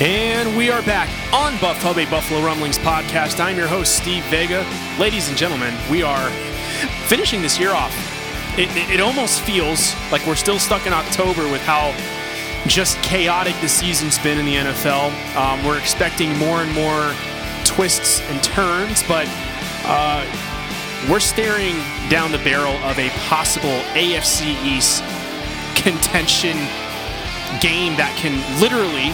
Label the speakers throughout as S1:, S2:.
S1: And we are back on Buff Hub, a Buffalo Rumblings podcast. I'm your host, Steve Vega. Ladies and gentlemen, we are finishing this year off. It, it, it, almost feels like we're still stuck in October with how just chaotic the season's been in the NFL. Um, we're expecting more and more twists and turns, but uh, we're staring down the barrel of a possible AFC East contention game that can literally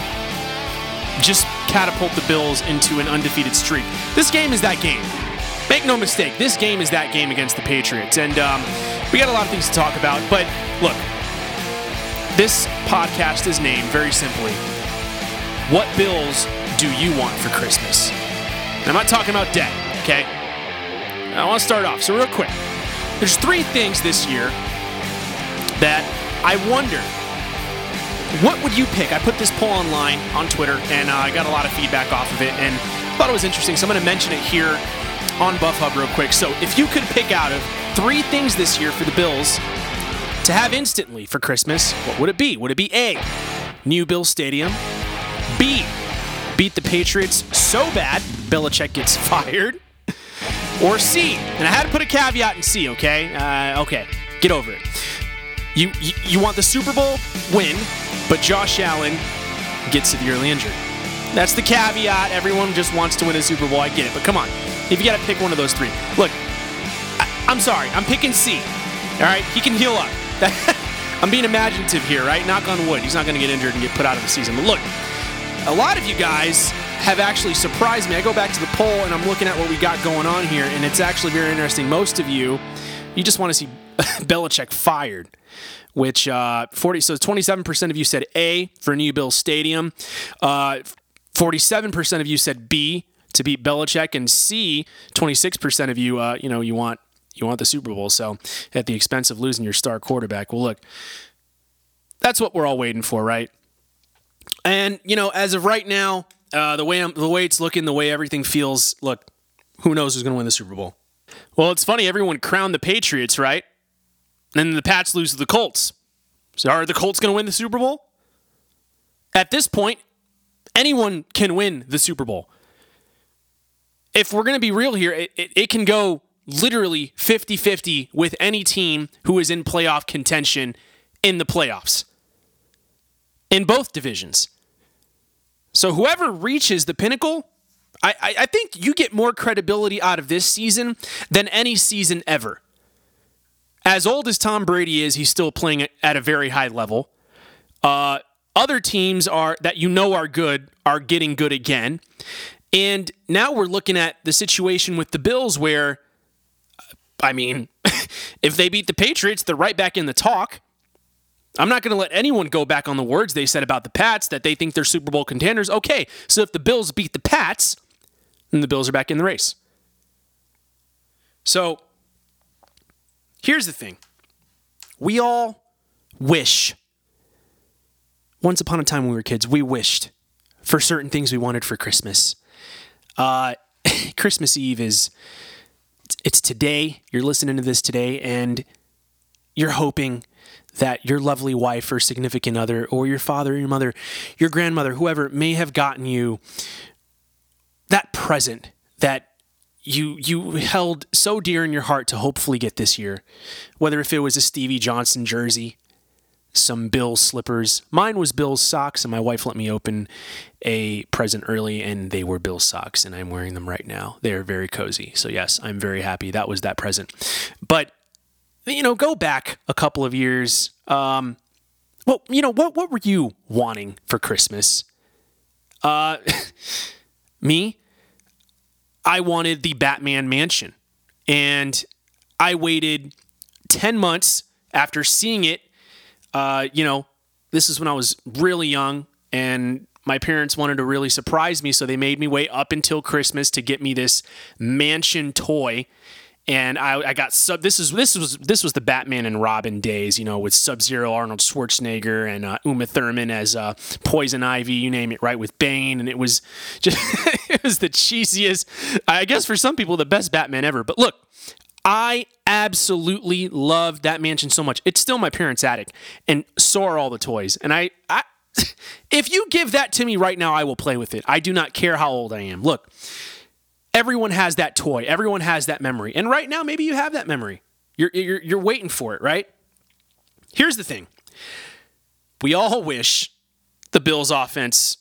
S1: just catapult the Bills into an undefeated streak. This game is that game. Make no mistake, this game is that game against the Patriots. And um, we got a lot of things to talk about. But look, this podcast is named very simply What Bills Do You Want for Christmas? And I'm not talking about debt, okay? I want to start off. So, real quick, there's three things this year that I wonder what would you pick? I put this poll online on Twitter, and uh, I got a lot of feedback off of it, and thought it was interesting. So I'm going to mention it here on Buff Hub real quick. So if you could pick out of three things this year for the Bills to have instantly for Christmas, what would it be? Would it be A, new Bill Stadium? B, beat the Patriots so bad Belichick gets fired? Or C, and I had to put a caveat in C, okay? Uh, okay, get over it. You, you, you want the Super Bowl win, but Josh Allen gets severely injured. That's the caveat. Everyone just wants to win a Super Bowl. I get it. But come on. If you got to pick one of those three. Look, I, am sorry. I'm picking C. All right? He can heal up. I'm being imaginative here, right? Knock on wood. He's not going to get injured and get put out of the season. But look, a lot of you guys have actually surprised me. I go back to the poll and I'm looking at what we got going on here, and it's actually very interesting. Most of you, you just want to see Belichick fired which uh, 40 so 27% of you said A for New Bill Stadium. Uh, 47% of you said B to beat Belichick, and C, 26% of you, uh, you know, you want you want the Super Bowl. So at the expense of losing your star quarterback. Well, look, that's what we're all waiting for, right? And you know, as of right now, uh, the way I'm, the way it's looking, the way everything feels, look, who knows who's going to win the Super Bowl? Well, it's funny. Everyone crowned the Patriots, right? And then the Pats lose to the Colts. So are the Colts going to win the Super Bowl? At this point, anyone can win the Super Bowl. If we're going to be real here, it, it, it can go literally 50 50 with any team who is in playoff contention in the playoffs in both divisions. So whoever reaches the pinnacle, I, I, I think you get more credibility out of this season than any season ever as old as Tom Brady is, he's still playing at a very high level. Uh, other teams are that you know are good are getting good again. And now we're looking at the situation with the Bills where I mean, if they beat the Patriots, they're right back in the talk. I'm not going to let anyone go back on the words they said about the Pats that they think they're Super Bowl contenders. Okay, so if the Bills beat the Pats, then the Bills are back in the race. So Here's the thing we all wish. Once upon a time when we were kids, we wished for certain things we wanted for Christmas. Uh, Christmas Eve is it's today. You're listening to this today, and you're hoping that your lovely wife or significant other, or your father, your mother, your grandmother, whoever may have gotten you that present that you you held so dear in your heart to hopefully get this year, whether if it was a Stevie Johnson jersey, some Bill slippers. Mine was Bills socks, and my wife let me open a present early, and they were Bills socks, and I'm wearing them right now. They are very cozy. So yes, I'm very happy that was that present. But you know, go back a couple of years. Um, well, you know, what what were you wanting for Christmas? Uh, me, I wanted the Batman mansion. And I waited 10 months after seeing it. Uh, you know, this is when I was really young and my parents wanted to really surprise me. So they made me wait up until Christmas to get me this mansion toy and I, I got sub. This is this was this was the Batman and Robin days, you know, with Sub Zero, Arnold Schwarzenegger, and uh, Uma Thurman as uh, Poison Ivy, you name it, right? With Bane, and it was just it was the cheesiest. I guess for some people, the best Batman ever. But look, I absolutely loved that mansion so much. It's still my parents' attic, and so are all the toys. And I, I if you give that to me right now, I will play with it. I do not care how old I am. Look everyone has that toy. Everyone has that memory. And right now, maybe you have that memory. You're, you're, you're waiting for it, right? Here's the thing we all wish the Bills offense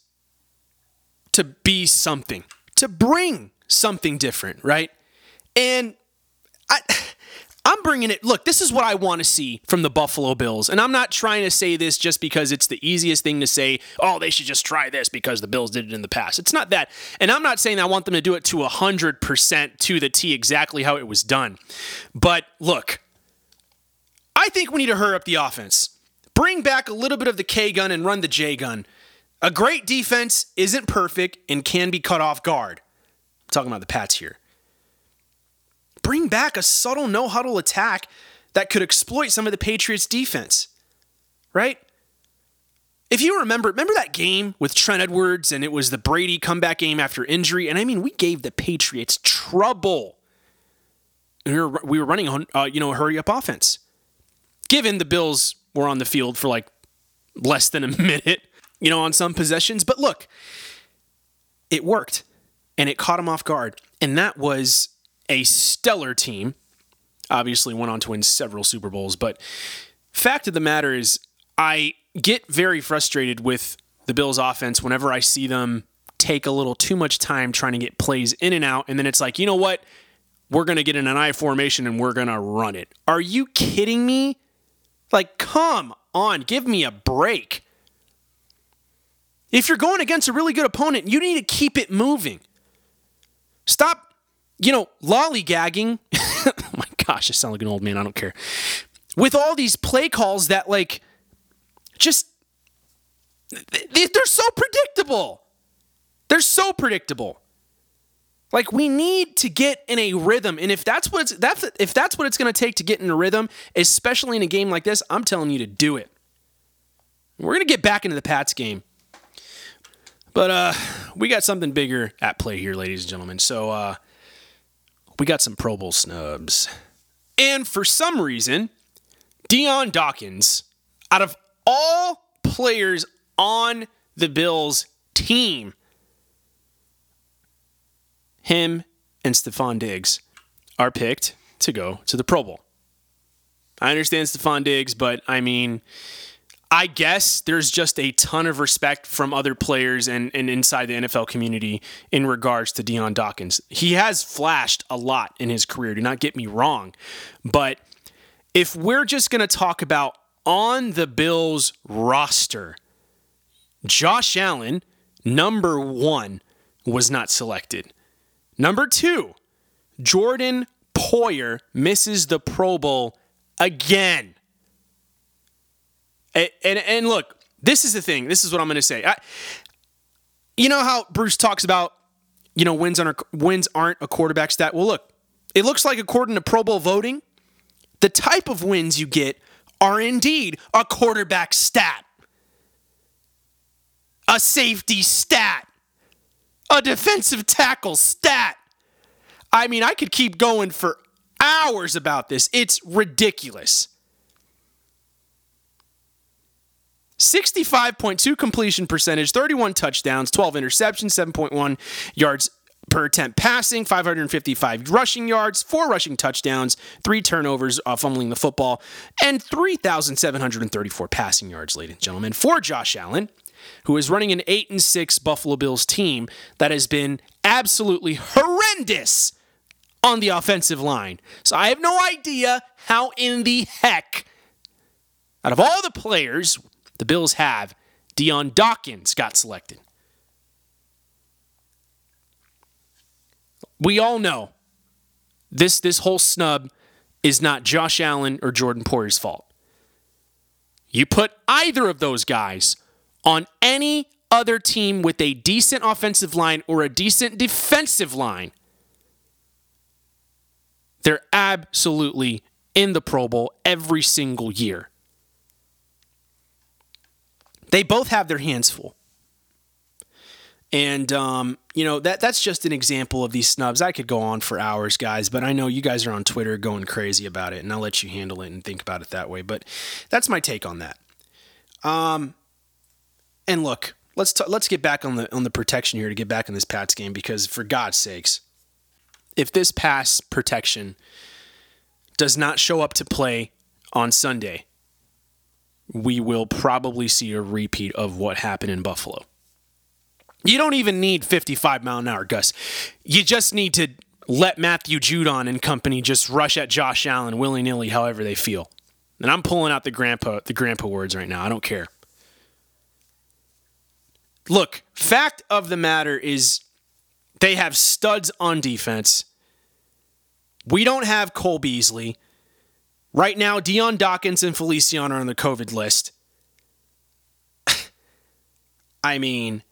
S1: to be something, to bring something different, right? And I. I'm bringing it. Look, this is what I want to see from the Buffalo Bills. And I'm not trying to say this just because it's the easiest thing to say, oh, they should just try this because the Bills did it in the past. It's not that. And I'm not saying I want them to do it to 100% to the T exactly how it was done. But look, I think we need to hurry up the offense. Bring back a little bit of the K gun and run the J gun. A great defense isn't perfect and can be cut off guard. I'm talking about the Pats here bring back a subtle no huddle attack that could exploit some of the Patriots' defense, right? If you remember, remember that game with Trent Edwards and it was the Brady comeback game after injury? And I mean, we gave the Patriots trouble. We were, we were running, uh, you know, a hurry up offense. Given the Bills were on the field for like less than a minute, you know, on some possessions. But look, it worked and it caught him off guard. And that was a stellar team. Obviously, went on to win several Super Bowls. But fact of the matter is, I get very frustrated with the Bills' offense whenever I see them take a little too much time trying to get plays in and out. And then it's like, you know what? We're going to get in an I formation and we're going to run it. Are you kidding me? Like, come on, give me a break. If you're going against a really good opponent, you need to keep it moving. Stop you know, lollygagging. oh my gosh, I sound like an old man. I don't care. With all these play calls that, like, just, they're so predictable. They're so predictable. Like we need to get in a rhythm, and if that's what it's that's if that's what it's going to take to get in a rhythm, especially in a game like this, I'm telling you to do it. We're going to get back into the Pats game, but uh, we got something bigger at play here, ladies and gentlemen. So uh, we got some Pro Bowl snubs. And for some reason, Dion Dawkins, out of all players on the Bills team, him and Stefon Diggs are picked to go to the Pro Bowl. I understand Stefon Diggs, but I mean, I guess there's just a ton of respect from other players and, and inside the NFL community in regards to Dion Dawkins. He has flashed a lot in his career, do not get me wrong. But if we're just going to talk about on the Bills roster, Josh Allen, number one, was not selected. Number two, Jordan Poyer misses the Pro Bowl again. And, and, and look, this is the thing. This is what I'm going to say. I, you know how Bruce talks about, you know, wins aren't, wins aren't a quarterback stat? Well, look, it looks like according to Pro Bowl voting, the type of wins you get are indeed a quarterback stat, a safety stat, a defensive tackle stat. I mean, I could keep going for hours about this. It's ridiculous. 65.2 completion percentage, 31 touchdowns, 12 interceptions, 7.1 yards per attempt passing, 555 rushing yards, four rushing touchdowns, three turnovers, uh, fumbling the football, and 3,734 passing yards, ladies and gentlemen, for Josh Allen, who is running an 8 and 6 Buffalo Bills team that has been absolutely horrendous on the offensive line. So I have no idea how in the heck, out of all the players the Bills have, Dion Dawkins got selected. We all know this this whole snub is not Josh Allen or Jordan Poyer's fault. You put either of those guys on any other team with a decent offensive line or a decent defensive line, they're absolutely in the Pro Bowl every single year. They both have their hands full. And um, you know that that's just an example of these snubs. I could go on for hours, guys, but I know you guys are on Twitter going crazy about it, and I'll let you handle it and think about it that way. But that's my take on that. Um, and look, let's t- let's get back on the on the protection here to get back in this Pats game because for God's sakes, if this pass protection does not show up to play on Sunday, we will probably see a repeat of what happened in Buffalo. You don't even need 55 mile an hour gusts. You just need to let Matthew Judon and company just rush at Josh Allen willy nilly, however they feel. And I'm pulling out the grandpa the grandpa words right now. I don't care. Look, fact of the matter is they have studs on defense. We don't have Cole Beasley. Right now, Dion Dawkins and Feliciano are on the COVID list. I mean,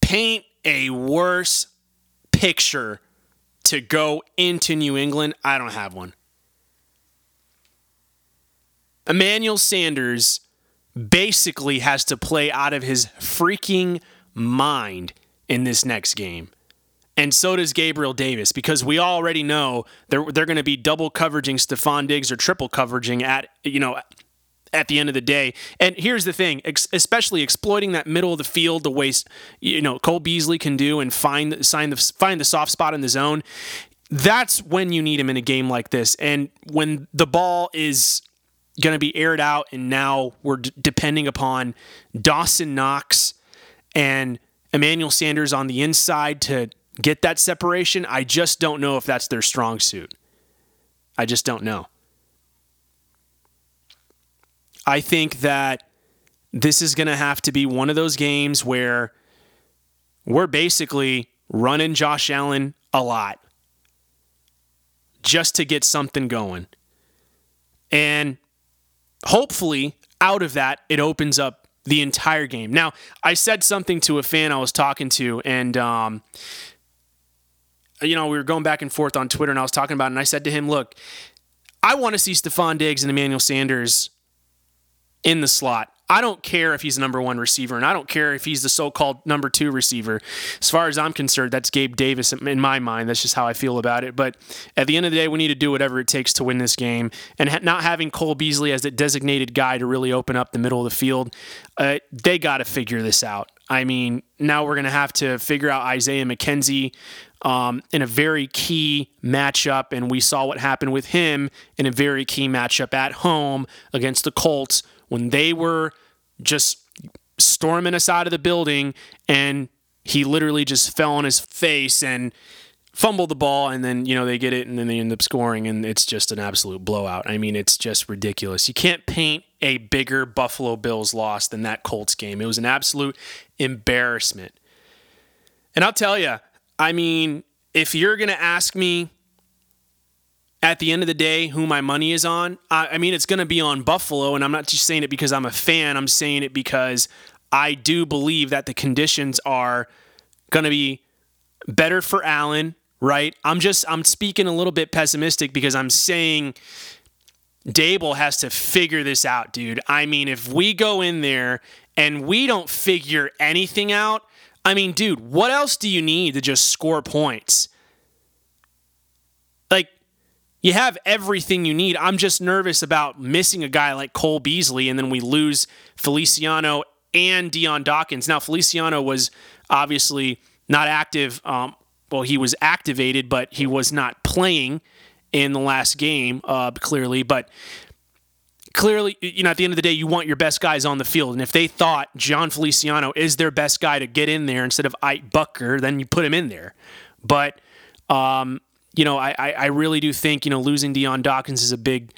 S1: paint a worse picture to go into New England. I don't have one. Emmanuel Sanders basically has to play out of his freaking mind in this next game. And so does Gabriel Davis because we already know they're they're going to be double coveraging Stefon Diggs or triple coveraging at you know at the end of the day. And here's the thing, especially exploiting that middle of the field the way you know Cole Beasley can do and find find the find the soft spot in the zone. That's when you need him in a game like this. And when the ball is going to be aired out, and now we're d- depending upon Dawson Knox and Emmanuel Sanders on the inside to get that separation. I just don't know if that's their strong suit. I just don't know. I think that this is going to have to be one of those games where we're basically running Josh Allen a lot just to get something going. And hopefully, out of that, it opens up the entire game. Now, I said something to a fan I was talking to, and um, you know, we were going back and forth on Twitter, and I was talking about, it, and I said to him, "Look, I want to see Stefon Diggs and Emmanuel Sanders in the slot. I don't care if he's the number one receiver, and I don't care if he's the so-called number two receiver. As far as I'm concerned, that's Gabe Davis in my mind. That's just how I feel about it. But at the end of the day, we need to do whatever it takes to win this game. And not having Cole Beasley as the designated guy to really open up the middle of the field, uh, they got to figure this out. I mean, now we're going to have to figure out Isaiah McKenzie um, in a very key matchup, and we saw what happened with him in a very key matchup at home against the Colts when they were just storming us out of the building and he literally just fell on his face and fumbled the ball and then you know they get it and then they end up scoring and it's just an absolute blowout. I mean it's just ridiculous. You can't paint a bigger Buffalo Bills loss than that Colts game. It was an absolute embarrassment. And I'll tell you, I mean, if you're going to ask me at the end of the day, who my money is on, I, I mean, it's going to be on Buffalo. And I'm not just saying it because I'm a fan, I'm saying it because I do believe that the conditions are going to be better for Allen, right? I'm just, I'm speaking a little bit pessimistic because I'm saying Daboll has to figure this out, dude. I mean, if we go in there and we don't figure anything out, I mean, dude, what else do you need to just score points? Like, you have everything you need. I'm just nervous about missing a guy like Cole Beasley, and then we lose Feliciano and Dion Dawkins. Now, Feliciano was obviously not active. Um, well, he was activated, but he was not playing in the last game, uh, clearly. But clearly, you know, at the end of the day, you want your best guys on the field. And if they thought Jon Feliciano is their best guy to get in there instead of Ike Boettger, then you put him in there. But, um, you know, I, I really do think, you know, losing Dion Dawkins is a big,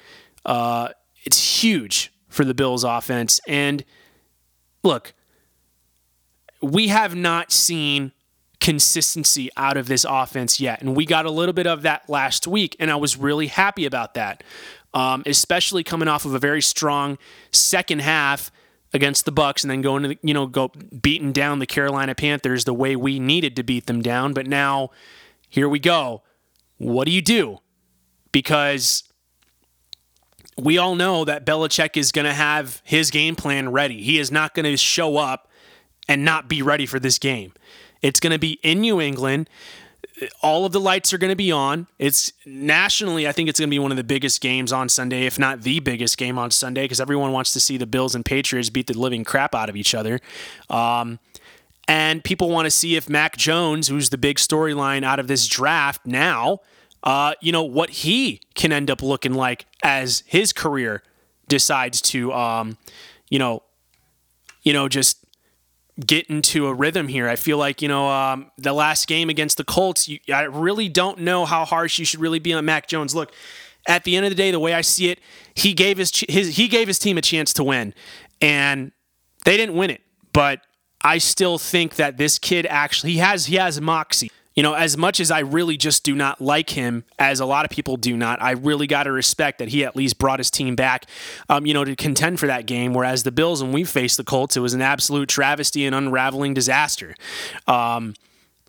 S1: uh, it's huge for the Bills offense. And look, we have not seen consistency out of this offense yet. And we got a little bit of that last week, and I was really happy about that, um, especially coming off of a very strong second half against the Bucs, and then going to you know go beating down the Carolina Panthers the way we needed to beat them down. But now here we go. What do you do? Because we all know that Belichick is going to have his game plan ready. He is not going to show up and not be ready for this game. It's going to be in New England. All of the lights are going to be on. It's nationally, I think it's going to be one of the biggest games on Sunday, if not the biggest game on Sunday, because everyone wants to see the Bills and Patriots beat the living crap out of each other. Um, and people want to see if Mac Jones, who's the big storyline out of this draft now, uh, you know, what he can end up looking like as his career decides to, um, you know, you know, just get into a rhythm here. I feel like you know um, the last game against the Colts. You, I really don't know how harsh you should really be on Mac Jones. Look, at the end of the day, the way I see it, he gave his, his he gave his team a chance to win, and they didn't win it. But I still think that this kid actually he has he has moxie you know, as much as I really just do not like him, as a lot of people do not, I really got to respect that he at least brought his team back, um, you know, to contend for that game. Whereas the Bills, when we faced the Colts, it was an absolute travesty and unraveling disaster. Um,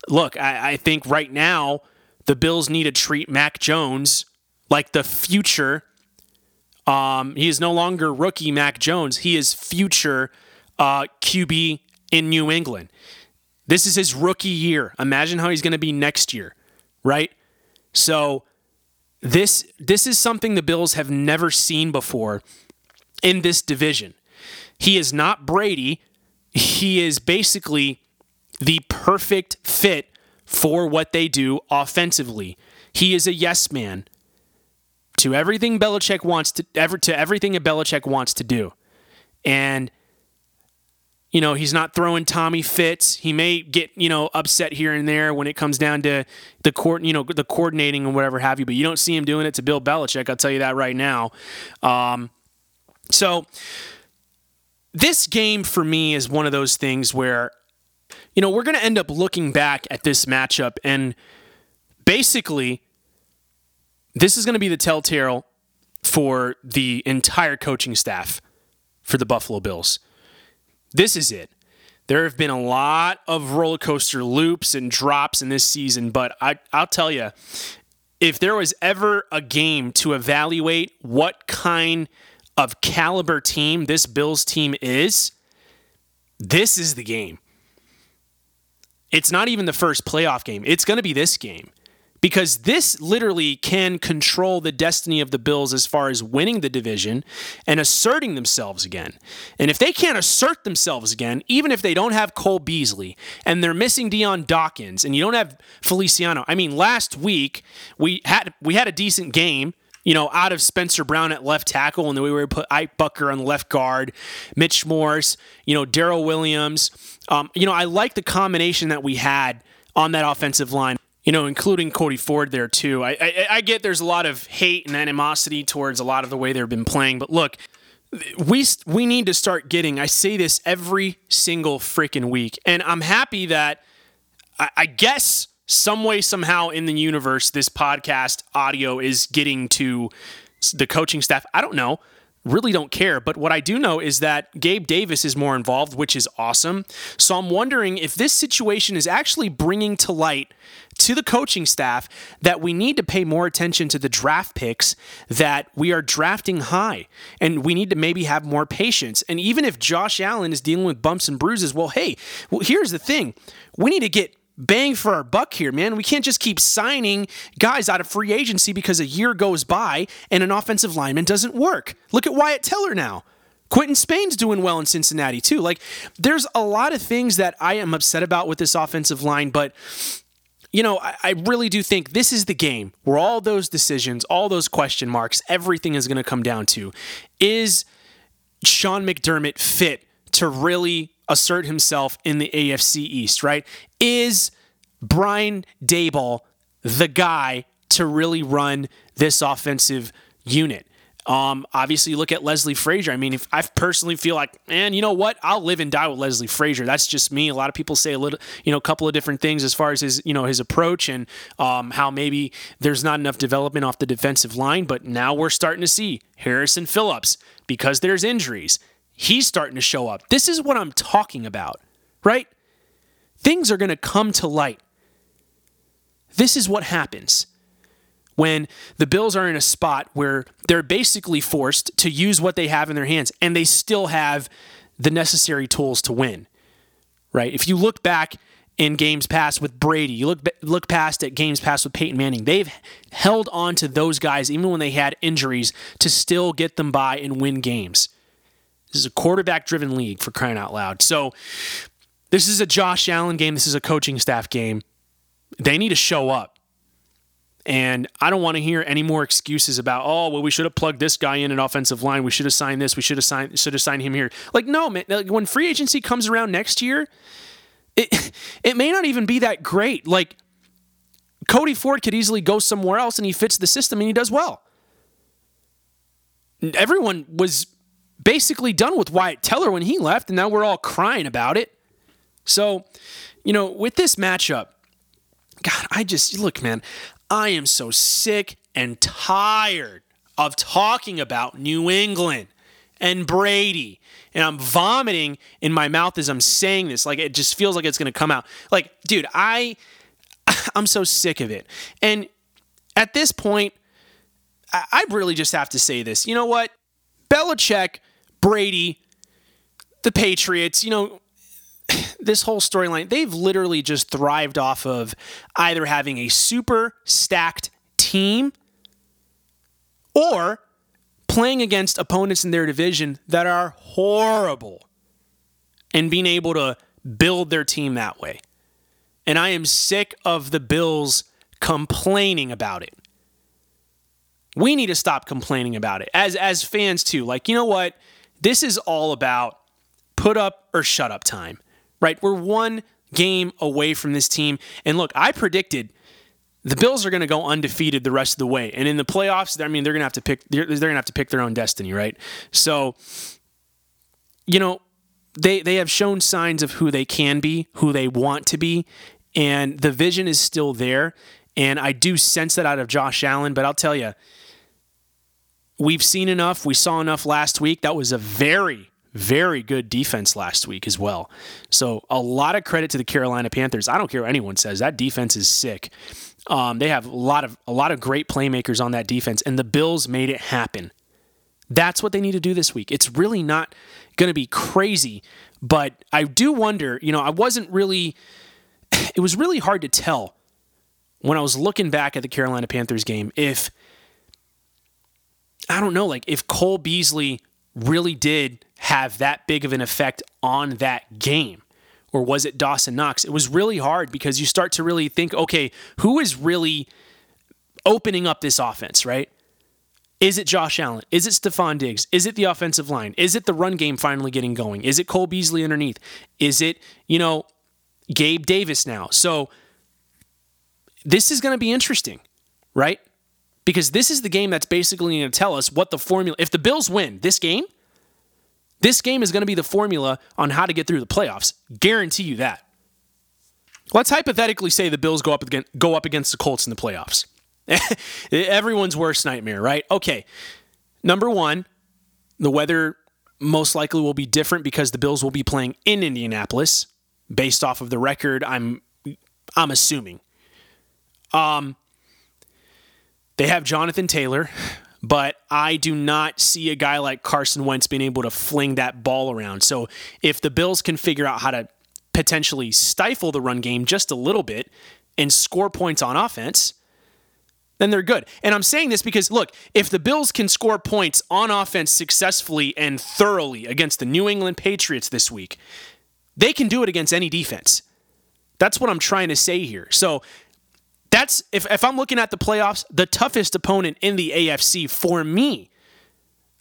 S1: look, I, I think right now the Bills need to treat Mac Jones like the future. Um, he is no longer rookie Mac Jones. He is future uh, QB in New England. This is his rookie year. Imagine how he's going to be next year, right? So this this is something the Bills have never seen before in this division. He is not Brady. He is basically the perfect fit for what they do offensively. He is a yes man to everything Belichick wants to ever to everything a Belichick wants to do. And you know, he's not throwing Tommy fits. He may get, you know, upset here and there when it comes down to the court, you know, the coordinating and whatever have you, but you don't see him doing it to Bill Belichick. I'll tell you that right now. Um, so this game for me is one of those things where, you know, we're going to end up looking back at this matchup and basically this is going to be the telltale for the entire coaching staff for the Buffalo Bills. This is it. There have been a lot of roller coaster loops and drops in this season, but I, I'll tell you, if there was ever a game to evaluate what kind of caliber team this Bills team is, this is the game. It's not even the first playoff game. It's going to be this game because this literally can control the destiny of the Bills as far as winning the division and asserting themselves again. And if they can't assert themselves again, even if they don't have Cole Beasley and they're missing Dion Dawkins and you don't have Feliciano, I mean, last week we had we had a decent game you know, out of Spencer Brown at left tackle, and then we were put Ike Boettger on left guard, Mitch Morse, you know, Daryl Williams. Um, you know, I like the combination that we had on that offensive line you know, including Cody Ford there too. I, I, I get there's a lot of hate and animosity towards a lot of the way they've been playing, but look, we we need to start getting. I say this every single freaking week, and I'm happy that I, I guess some way somehow in the universe this podcast audio is getting to the coaching staff. I don't know really don't care. But what I do know is that Gabe Davis is more involved, which is awesome. So I'm wondering if this situation is actually bringing to light to the coaching staff that we need to pay more attention to the draft picks that we are drafting high and we need to maybe have more patience. And even if Josh Allen is dealing with bumps and bruises, well, hey, well, here's the thing we need to get bang for our buck here, man. We can't just keep signing guys out of free agency because a year goes by and an offensive lineman doesn't work. Look at Wyatt Teller now, Quinton Spain's doing well in Cincinnati too. Like there's a lot of things that I am upset about with this offensive line, but you know, I, I, really do think this is the game where all those decisions, all those question marks, everything is going to come down to is Sean McDermott fit to really assert himself in the AFC East, right? Is Brian Daboll the guy to really run this offensive unit? Um, obviously, you look at Leslie Frazier. I mean, if I personally feel like, man, you know what? I'll live and die with Leslie Frazier. That's just me. A lot of people say a little, you know, a couple of different things as far as his, you know, his approach and um, how maybe there's not enough development off the defensive line. But now we're starting to see Harrison Phillips because there's injuries. He's starting to show up. This is what I'm talking about, right? Things are going to come to light. This is what happens when the Bills are in a spot where they're basically forced to use what they have in their hands and they still have the necessary tools to win. Right? If you look back in games past with Brady, you look look past at games past with Peyton Manning, they've held on to those guys even when they had injuries to still get them by and win games. This is a quarterback driven league for crying out loud. So this is a Josh Allen game, this is a coaching staff game. They need to show up and I don't want to hear any more excuses about, oh, well, we should have plugged this guy in an offensive line. We should have signed this. We should have signed should have signed him here. Like, no, man. Like, when free agency comes around next year, it it may not even be that great. Like Cody Ford could easily go somewhere else and he fits the system and he does well. Everyone was basically done with Wyatt Teller when he left, and now we're all crying about it. So, you know, with this matchup, God, I just look, man. I am so sick and tired of talking about New England and Brady. And I'm vomiting in my mouth as I'm saying this. Like it just feels like it's going to come out. Like, dude, I I'm so sick of it. And at this point, I really just have to say this. You know what? Belichick, Brady, the Patriots, you know, this whole storyline, they've literally just thrived off of either having a super stacked team or playing against opponents in their division that are horrible and being able to build their team that way. And I am sick of the Bills complaining about it. We need to stop complaining about it as as fans too. Like, you know what? This is all about put up or shut up time right? We're one game away from this team. And look, I predicted the Bills are going to go undefeated the rest of the way. And in the playoffs, I mean, they're going to have to pick they're, they're going to have to pick their own destiny, right? So you know, they they have shown signs of who they can be, who they want to be, and the vision is still there. And I do sense that out of Josh Allen, but I'll tell you, we've seen enough. We saw enough last week. That was a very very good defense last week as well. So a lot of credit to the Carolina Panthers. I don't care what anyone says. That defense is sick. Um, they have a lot of a lot of great playmakers on that defense, and the Bills made it happen. That's what they need to do this week. It's really not going to be crazy, but I do wonder. You know, I wasn't really. It was really hard to tell when I was looking back at the Carolina Panthers game if I don't know, like if Cole Beasley really did have that big of an effect on that game? Or was it Dawson Knox? It was really hard because you start to really think, okay, who is really opening up this offense, right? Is it Josh Allen? Is it Stefon Diggs? Is it the offensive line? Is it the run game finally getting going? Is it Cole Beasley underneath? Is it, you know, Gabe Davis now? So this is going to be interesting, right? Because this is the game that's basically going to tell us what the formula. If the Bills win this game, this game is going to be the formula on how to get through the playoffs. Guarantee you that. Let's hypothetically say the Bills go up against, go up against the Colts in the playoffs. Everyone's worst nightmare, right? Okay. Number one, the weather most likely will be different because the Bills will be playing in Indianapolis, based off of the record. I'm I'm assuming. Um, they have Jonathan Taylor, but I do not see a guy like Carson Wentz being able to fling that ball around. So if the Bills can figure out how to potentially stifle the run game just a little bit and score points on offense, then they're good. And I'm saying this because, look, if the Bills can score points on offense successfully and thoroughly against the New England Patriots this week, they can do it against any defense. That's what I'm trying to say here. So that's if, if I'm looking at the playoffs, the toughest opponent in the AFC for me,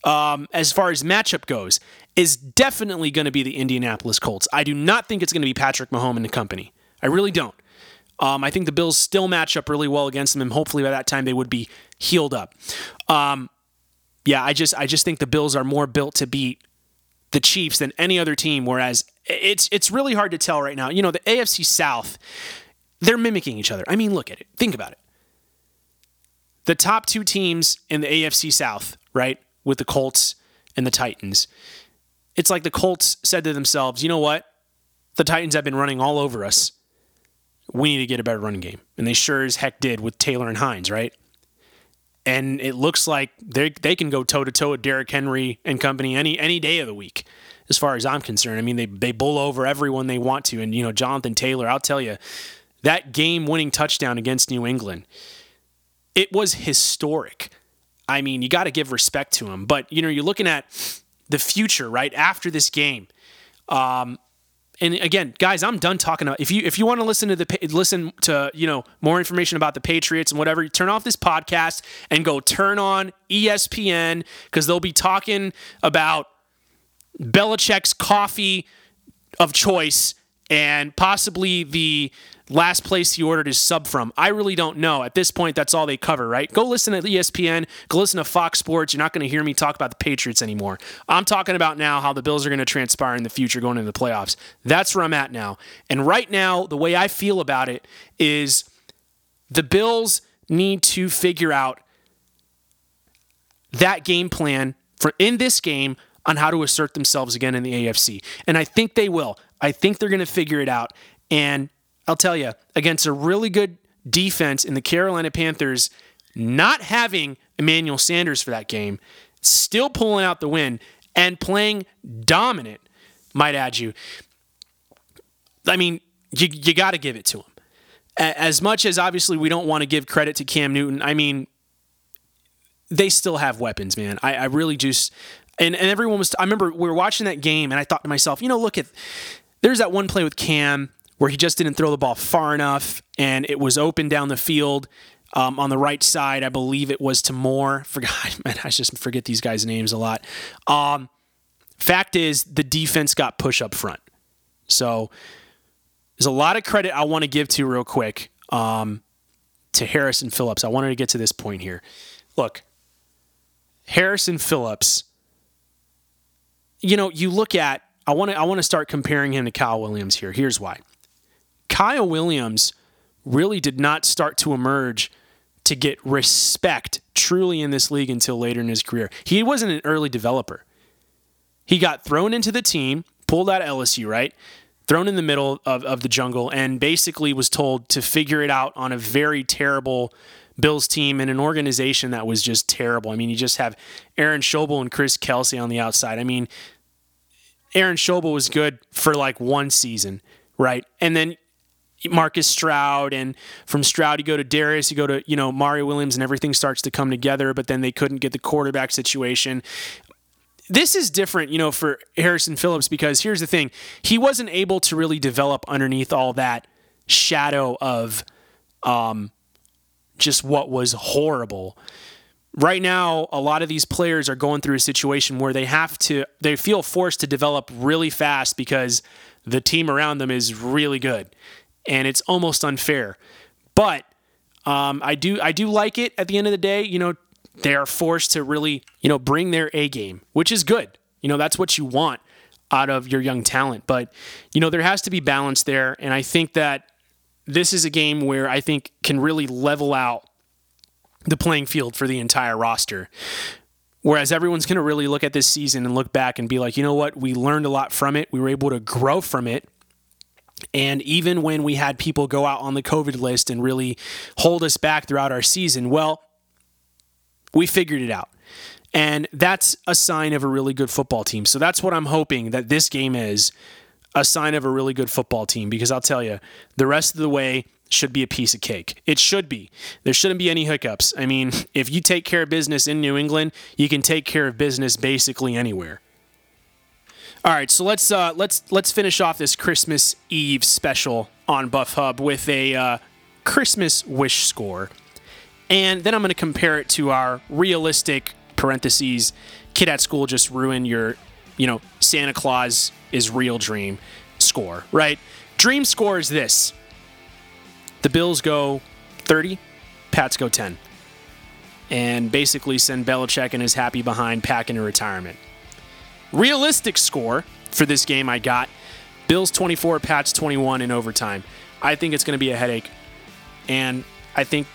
S1: um, as far as matchup goes, is definitely going to be the Indianapolis Colts. I do not think it's going to be Patrick Mahomes and the company. I really don't. Um, I think the Bills still match up really well against them, and hopefully by that time they would be healed up. Um, yeah, I just I just think the Bills are more built to beat the Chiefs than any other team. Whereas it's it's really hard to tell right now. You know, the AFC South, they're mimicking each other. I mean, look at it. Think about it. The top two teams in the AFC South, right, with the Colts and the Titans. It's like the Colts said to themselves, you know what? The Titans have been running all over us. We need to get a better running game. And they sure as heck did with Taylor and Hines, right? And it looks like they they can go toe to toe with Derrick Henry and company any any day of the week, as far as I'm concerned. I mean, they they bull over everyone they want to, and you know Jonathan Taylor. I'll tell you, that game winning touchdown against New England, it was historic. I mean, you got to give respect to him. But you know, you're looking at the future right after this game. Um, and again, guys, I'm done talking about. If you if you want to listen to the listen to you know more information about the Patriots and whatever, turn off this podcast and go turn on ESPN because they'll be talking about Belichick's coffee of choice and possibly the last place he ordered his sub from. I really don't know. At this point, that's all they cover, right? Go listen to ESPN, go listen to Fox Sports. You're not going to hear me talk about the Patriots anymore. I'm talking about now how the Bills are going to transpire in the future going into the playoffs. That's where I'm at now. And right now, the way I feel about it is the Bills need to figure out that game plan for in this game on how to assert themselves again in the AFC. And I think they will. I think they're going to figure it out. And I'll tell you, against a really good defense in the Carolina Panthers, not having Emmanuel Sanders for that game, still pulling out the win and playing dominant, might add you. I mean, you, you got to give it to him. As much as obviously we don't want to give credit to Cam Newton, I mean, they still have weapons, man. I, I really just and, and everyone was. I remember we were watching that game, and I thought to myself, you know, look at there's that one play with Cam where he just didn't throw the ball far enough and it was open down the field. Um, on the right side, I believe it was to Moore. Forgot, man, I just forget these guys' names a lot. Um, fact is, the defense got push up front. So there's a lot of credit I want to give to real quick um, to Harrison Phillips. I wanted to get to this point here. Look, Harrison Phillips. You know, you look at. I want to. I want to start comparing him to Kyle Williams here. Here's why. Kyle Williams really did not start to emerge to get respect truly in this league until later in his career. He wasn't an early developer. He got thrown into the team, pulled out LSU, right? Thrown in the middle of, of the jungle, and basically was told to figure it out on a very terrible Bills team and an organization that was just terrible. I mean, you just have Aaron Schobel and Chris Kelsay on the outside. I mean, Aaron Schobel was good for like one season, right? And then Marcus Stroud, and from Stroud you go to Dareus, you go to you know Mario Williams, and everything starts to come together. But then they couldn't get the quarterback situation. This is different, you know, for Harrison Phillips because here's the thing: he wasn't able to really develop underneath all that shadow of um, just what was horrible. Right now, a lot of these players are going through a situation where they have to, they feel forced to develop really fast because the team around them is really good and it's almost unfair. But um, I do I do like it at the end of the day. You know, they are forced to really you know bring their A game, which is good. You know, that's what you want out of your young talent. But you know, there has to be balance there, and I think that this is a game where I think can really level out the playing field for the entire roster. Whereas everyone's going to really look at this season and look back and be like, you know what, we learned a lot from it. We were able to grow from it. And even when we had people go out on the COVID list and really hold us back throughout our season, well, we figured it out. And that's a sign of a really good football team. So that's what I'm hoping that this game is a sign of a really good football team because I'll tell you, the rest of the way, should be a piece of cake. It should be. There shouldn't be any hiccups. I mean, if you take care of business in New England, you can take care of business basically anywhere. All right, so let's uh, let's let's finish off this Christmas Eve special on Buff Hub with a uh, Christmas wish score, and then I'm going to compare it to our realistic parentheses kid at school just ruin your, you know, Santa Claus is real dream score. Right? Dream score is this: the Bills go 30, Pats go 10, and basically send Belichick and his happy behind pack into retirement. Realistic score for this game I got Bills 24, Pats 21 in overtime. I think it's going to be a headache. And I think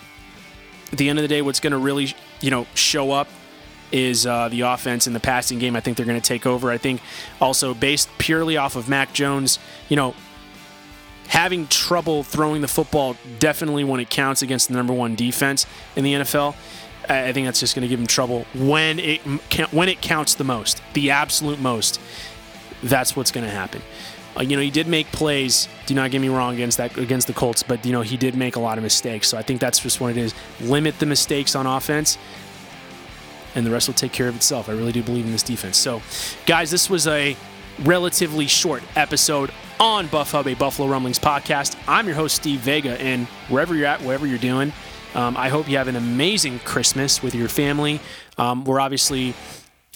S1: at the end of the day, what's going to really, you know, show up is uh, the offense in the passing game. I think they're going to take over. I think also based purely off of Mac Jones, you know, having trouble throwing the football definitely when it counts against the number one defense in the NFL. I think that's just going to give him trouble when it when it counts the most, the absolute most. That's what's going to happen. Uh, you know, he did make plays. Do not get me wrong against that against the Colts, but you know he did make a lot of mistakes. So I think that's just what it is. Limit the mistakes on offense, and the rest will take care of itself. I really do believe in this defense. So, guys, this was a relatively short episode on Buff Hub, a Buffalo Rumblings podcast. I'm your host Steve Vega, and wherever you're at, whatever you're doing. Um, I hope you have an amazing Christmas with your family. Um, we're obviously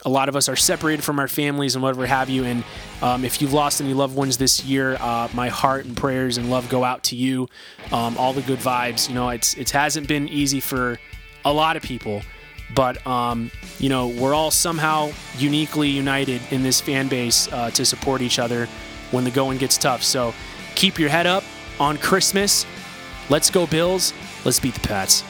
S1: a lot of us are separated from our families and whatever have you. And um, if you've lost any loved ones this year, uh, my heart and prayers and love go out to you. Um, all the good vibes. You know, it's it hasn't been easy for a lot of people, but um, you know we're all somehow uniquely united in this fan base uh, to support each other when the going gets tough. So keep your head up on Christmas. Let's go Bills. Let's beat the Pats.